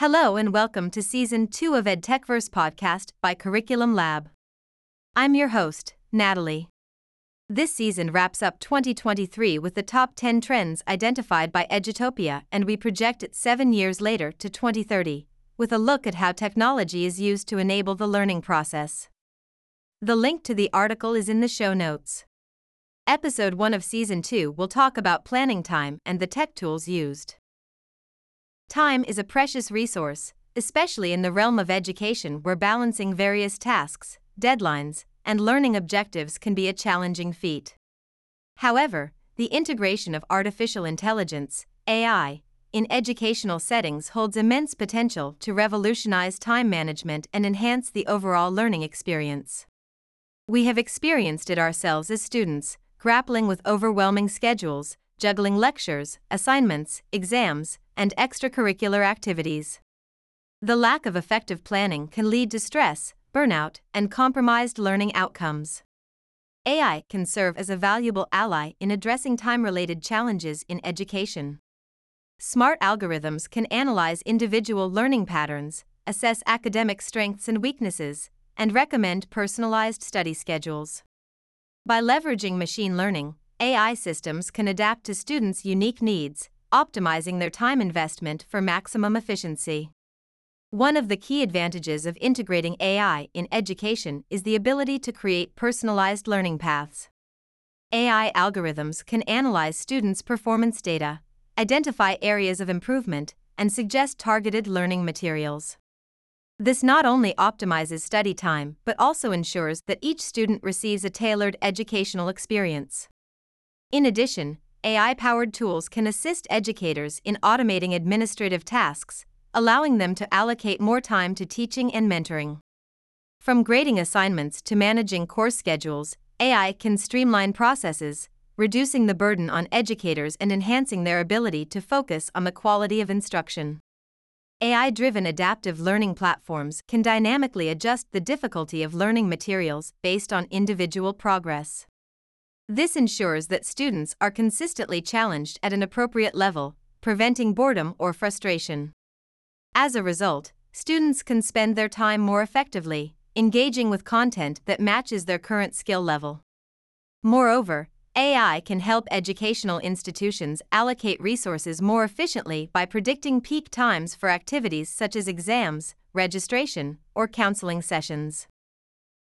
Hello and welcome to Season 2 of EdTechverse podcast by Curriculum Lab. I'm your host, Natalie. This season wraps up 2023 with the top 10 trends identified by Edutopia, and we project it seven years later to 2030, with a look at how technology is used to enable the learning process. The link to the article is in the show notes. Episode 1 of Season 2 will talk about planning time and the tech tools used. Time is a precious resource, especially in the realm of education where balancing various tasks, deadlines, and learning objectives can be a challenging feat. However, the integration of artificial intelligence, AI, in educational settings holds immense potential to revolutionize time management and enhance the overall learning experience. We have experienced it ourselves as students, grappling with overwhelming schedules, juggling lectures, assignments, exams, and extracurricular activities. The lack of effective planning can lead to stress, burnout, and compromised learning outcomes. AI can serve as a valuable ally in addressing time related challenges in education. Smart algorithms can analyze individual learning patterns, assess academic strengths and weaknesses, and recommend personalized study schedules. By leveraging machine learning, AI systems can adapt to students' unique needs, optimizing their time investment for maximum efficiency. One of the key advantages of integrating AI in education is the ability to create personalized learning paths. AI algorithms can analyze students' performance data, identify areas of improvement, and suggest targeted learning materials. This not only optimizes study time but also ensures that each student receives a tailored educational experience. In addition, AI powered tools can assist educators in automating administrative tasks, allowing them to allocate more time to teaching and mentoring. From grading assignments to managing course schedules, AI can streamline processes, reducing the burden on educators and enhancing their ability to focus on the quality of instruction. AI driven adaptive learning platforms can dynamically adjust the difficulty of learning materials based on individual progress. This ensures that students are consistently challenged at an appropriate level, preventing boredom or frustration. As a result, students can spend their time more effectively, engaging with content that matches their current skill level. Moreover, AI can help educational institutions allocate resources more efficiently by predicting peak times for activities such as exams, registration, or counseling sessions.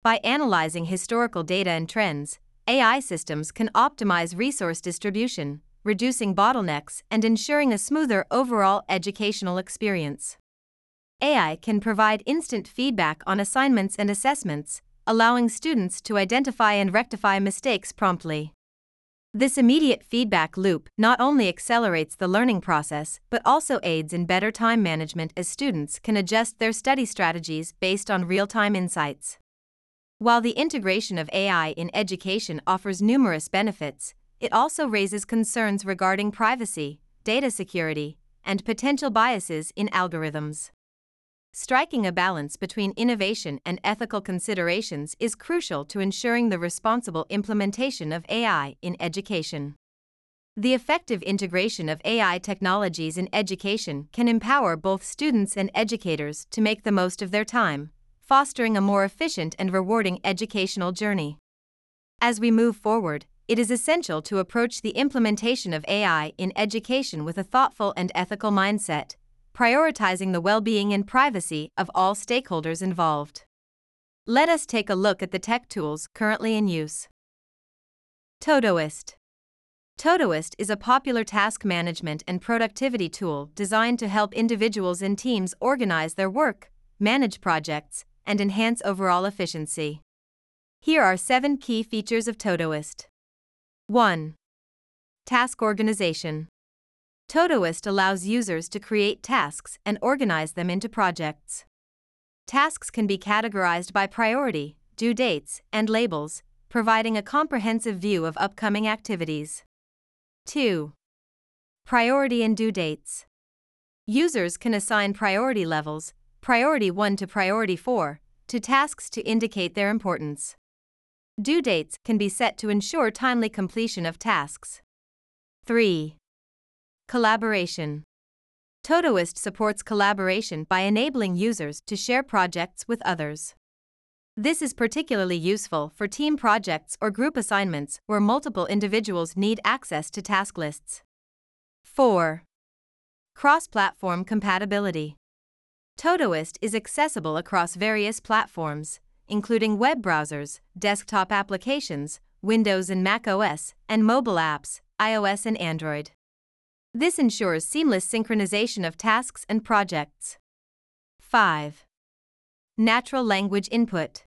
By analyzing historical data and trends, AI systems can optimize resource distribution, reducing bottlenecks and ensuring a smoother overall educational experience. AI can provide instant feedback on assignments and assessments, allowing students to identify and rectify mistakes promptly. This immediate feedback loop not only accelerates the learning process but also aids in better time management as students can adjust their study strategies based on real time insights. While the integration of AI in education offers numerous benefits, it also raises concerns regarding privacy, data security, and potential biases in algorithms. Striking a balance between innovation and ethical considerations is crucial to ensuring the responsible implementation of AI in education. The effective integration of AI technologies in education can empower both students and educators to make the most of their time, fostering a more efficient and rewarding educational journey. As we move forward, it is essential to approach the implementation of AI in education with a thoughtful and ethical mindset, prioritizing the well being and privacy of all stakeholders involved. Let us take a look at the tech tools currently in use. Todoist Todoist is a popular task management and productivity tool designed to help individuals and teams organize their work, manage projects, and enhance overall efficiency. Here are 7 key features of Todoist. 1. Task Organization Todoist allows users to create tasks and organize them into projects. Tasks can be categorized by priority, due dates, and labels, providing a comprehensive view of upcoming activities. 2. Priority and due dates. Users can assign priority levels, priority 1 to priority 4, to tasks to indicate their importance. Due dates can be set to ensure timely completion of tasks. 3. Collaboration. Todoist supports collaboration by enabling users to share projects with others. This is particularly useful for team projects or group assignments where multiple individuals need access to task lists. 4. Cross platform compatibility. Todoist is accessible across various platforms, including web browsers, desktop applications, Windows and Mac OS, and mobile apps, iOS and Android. This ensures seamless synchronization of tasks and projects. 5. Natural language input.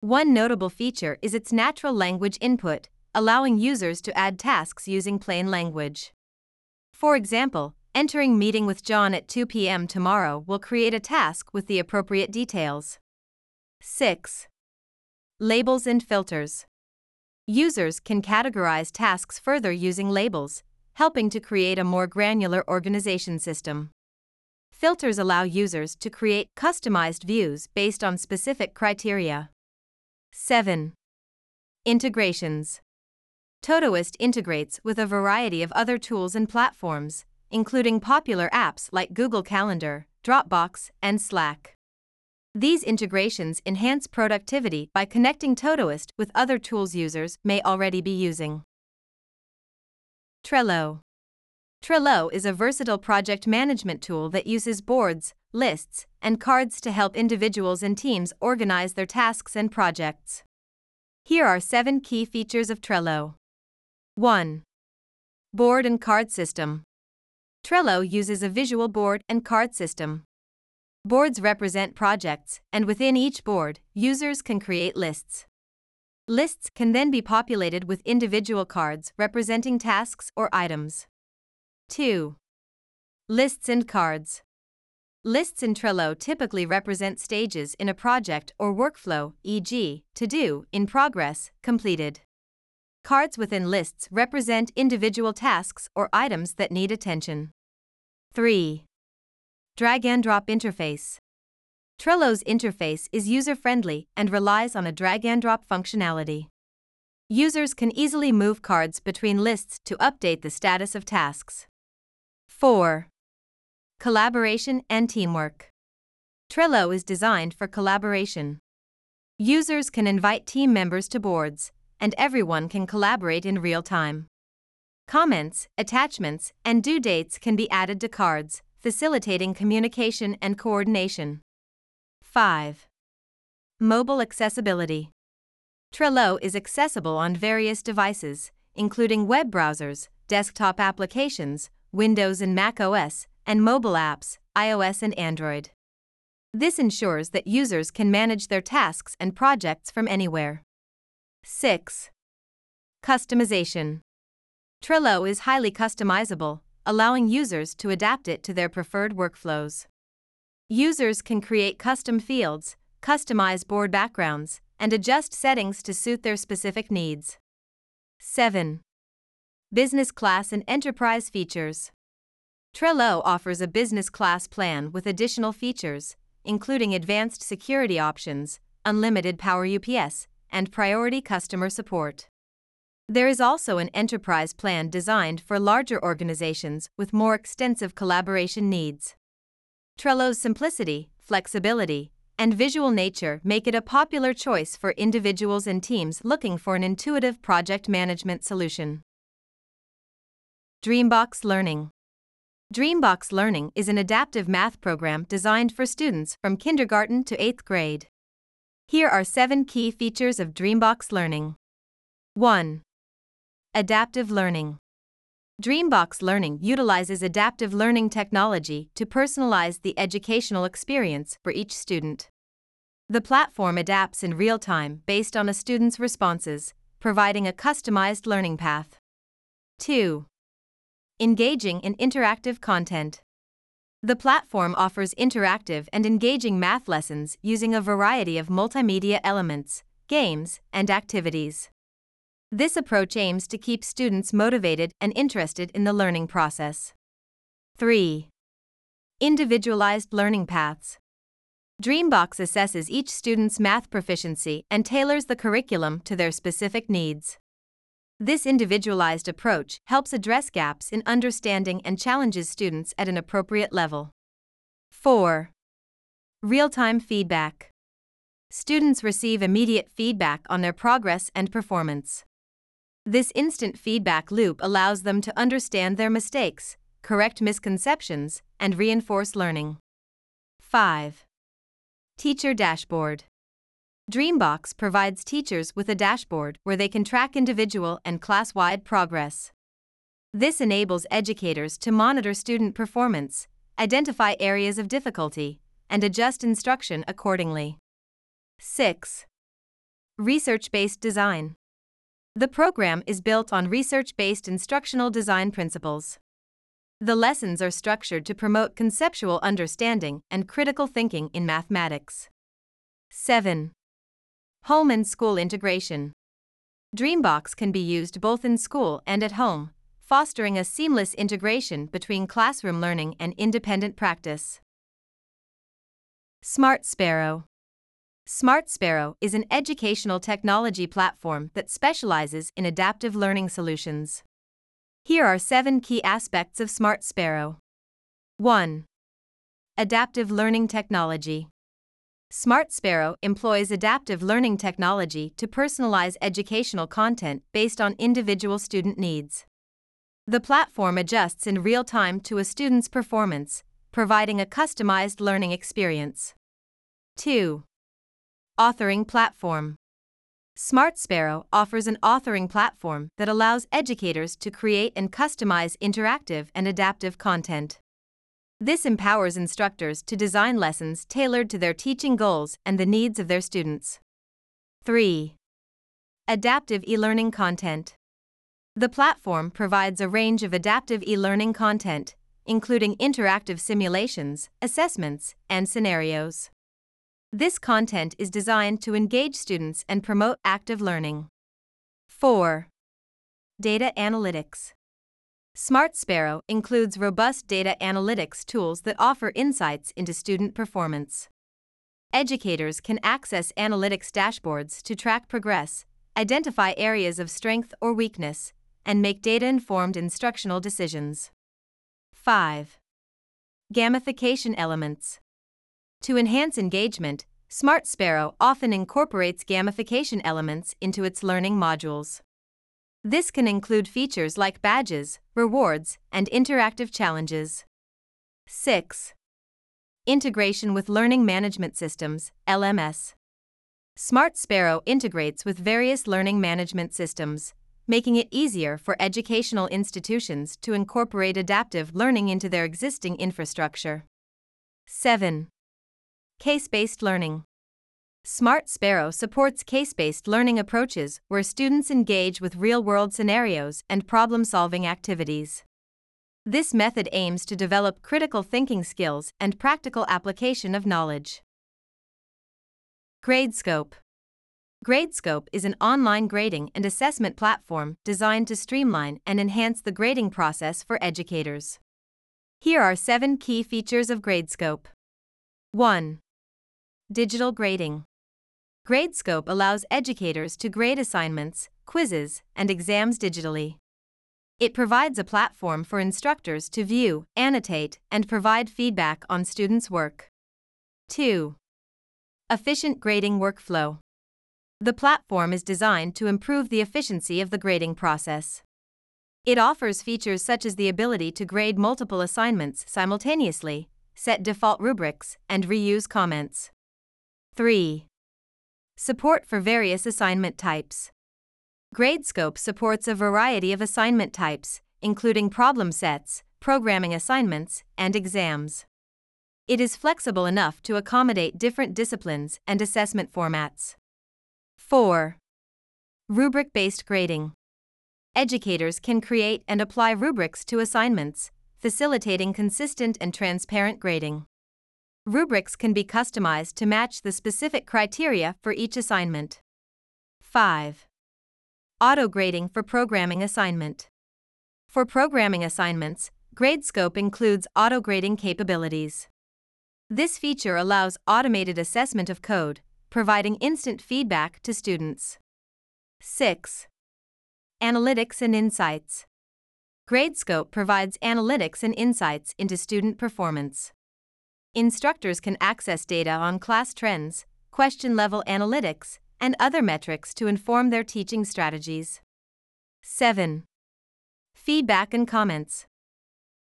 One notable feature is its natural language input, allowing users to add tasks using plain language. For example, entering meeting with John at 2 p.m. tomorrow will create a task with the appropriate details. 6. Labels and filters. Users can categorize tasks further using labels, helping to create a more granular organization system. Filters allow users to create customized views based on specific criteria. 7. Integrations. Todoist integrates with a variety of other tools and platforms, including popular apps like Google Calendar, Dropbox, and Slack. These integrations enhance productivity by connecting Todoist with other tools users may already be using. Trello. Trello is a versatile project management tool that uses boards, lists, and cards to help individuals and teams organize their tasks and projects. Here are seven key features of Trello 1. Board and card system. Trello uses a visual board and card system. Boards represent projects, and within each board, users can create lists. Lists can then be populated with individual cards representing tasks or items. 2. Lists and cards. Lists in Trello typically represent stages in a project or workflow, e.g., to do, in progress, completed. Cards within lists represent individual tasks or items that need attention. 3. Drag and drop interface. Trello's interface is user friendly and relies on a drag and drop functionality. Users can easily move cards between lists to update the status of tasks. 4. Collaboration and teamwork. Trello is designed for collaboration. Users can invite team members to boards, and everyone can collaborate in real time. Comments, attachments, and due dates can be added to cards, facilitating communication and coordination. 5. Mobile accessibility. Trello is accessible on various devices, including web browsers, desktop applications, Windows and Mac OS, and mobile apps, iOS and Android. This ensures that users can manage their tasks and projects from anywhere. 6. Customization. Trello is highly customizable, allowing users to adapt it to their preferred workflows. Users can create custom fields, customize board backgrounds, and adjust settings to suit their specific needs. 7. Business class and enterprise features. Trello offers a business class plan with additional features, including advanced security options, unlimited power-ups, and priority customer support. There is also an enterprise plan designed for larger organizations with more extensive collaboration needs. Trello's simplicity, flexibility, and visual nature make it a popular choice for individuals and teams looking for an intuitive project management solution. Dreambox Learning Dreambox Learning is an adaptive math program designed for students from kindergarten to 8th grade. Here are seven key features of Dreambox Learning. 1. Adaptive Learning Dreambox Learning utilizes adaptive learning technology to personalize the educational experience for each student. The platform adapts in real time based on a student's responses, providing a customized learning path. 2. Engaging in interactive content. The platform offers interactive and engaging math lessons using a variety of multimedia elements, games, and activities. This approach aims to keep students motivated and interested in the learning process. 3. Individualized learning paths. Dreambox assesses each student's math proficiency and tailors the curriculum to their specific needs. This individualized approach helps address gaps in understanding and challenges students at an appropriate level. 4. Real time feedback. Students receive immediate feedback on their progress and performance. This instant feedback loop allows them to understand their mistakes, correct misconceptions, and reinforce learning. 5. Teacher Dashboard Dreambox provides teachers with a dashboard where they can track individual and class wide progress. This enables educators to monitor student performance, identify areas of difficulty, and adjust instruction accordingly. 6. Research based design. The program is built on research based instructional design principles. The lessons are structured to promote conceptual understanding and critical thinking in mathematics. 7. Home and school integration. Dreambox can be used both in school and at home, fostering a seamless integration between classroom learning and independent practice. Smart Sparrow Smart Sparrow is an educational technology platform that specializes in adaptive learning solutions. Here are seven key aspects of Smart Sparrow 1. Adaptive learning technology. Smart Sparrow employs adaptive learning technology to personalize educational content based on individual student needs. The platform adjusts in real time to a student's performance, providing a customized learning experience. 2. Authoring Platform Smart Sparrow offers an authoring platform that allows educators to create and customize interactive and adaptive content. This empowers instructors to design lessons tailored to their teaching goals and the needs of their students. 3. Adaptive e learning content. The platform provides a range of adaptive e learning content, including interactive simulations, assessments, and scenarios. This content is designed to engage students and promote active learning. 4. Data analytics. Smart Sparrow includes robust data analytics tools that offer insights into student performance. Educators can access analytics dashboards to track progress, identify areas of strength or weakness, and make data informed instructional decisions. 5. Gamification elements. To enhance engagement, Smart Sparrow often incorporates gamification elements into its learning modules. This can include features like badges, rewards, and interactive challenges. 6. Integration with Learning Management Systems, LMS. Smart Sparrow integrates with various learning management systems, making it easier for educational institutions to incorporate adaptive learning into their existing infrastructure. 7. Case based learning. Smart Sparrow supports case based learning approaches where students engage with real world scenarios and problem solving activities. This method aims to develop critical thinking skills and practical application of knowledge. GradeScope GradeScope is an online grading and assessment platform designed to streamline and enhance the grading process for educators. Here are seven key features of GradeScope 1. Digital grading. GradeScope allows educators to grade assignments, quizzes, and exams digitally. It provides a platform for instructors to view, annotate, and provide feedback on students' work. 2. Efficient grading workflow. The platform is designed to improve the efficiency of the grading process. It offers features such as the ability to grade multiple assignments simultaneously, set default rubrics, and reuse comments. 3. Support for various assignment types. GradeScope supports a variety of assignment types, including problem sets, programming assignments, and exams. It is flexible enough to accommodate different disciplines and assessment formats. 4. Rubric based grading. Educators can create and apply rubrics to assignments, facilitating consistent and transparent grading. Rubrics can be customized to match the specific criteria for each assignment. 5. Auto grading for programming assignment. For programming assignments, GradeScope includes auto grading capabilities. This feature allows automated assessment of code, providing instant feedback to students. 6. Analytics and Insights. Gradescope provides analytics and insights into student performance. Instructors can access data on class trends, question level analytics, and other metrics to inform their teaching strategies. 7. Feedback and comments.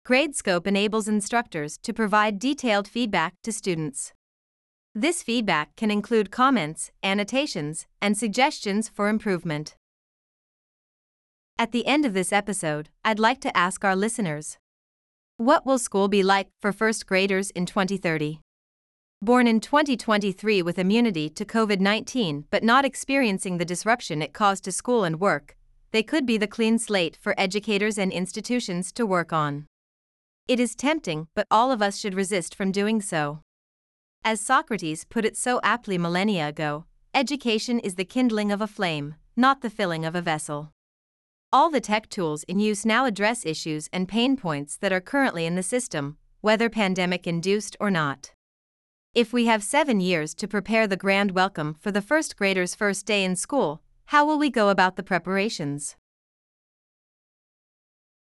Gradescope enables instructors to provide detailed feedback to students. This feedback can include comments, annotations, and suggestions for improvement. At the end of this episode, I'd like to ask our listeners What will school be like for first graders in 2030? Born in 2023 with immunity to COVID 19 but not experiencing the disruption it caused to school and work, they could be the clean slate for educators and institutions to work on. It is tempting, but all of us should resist from doing so. As Socrates put it so aptly millennia ago, education is the kindling of a flame, not the filling of a vessel. All the tech tools in use now address issues and pain points that are currently in the system, whether pandemic induced or not. If we have seven years to prepare the grand welcome for the first grader's first day in school, how will we go about the preparations?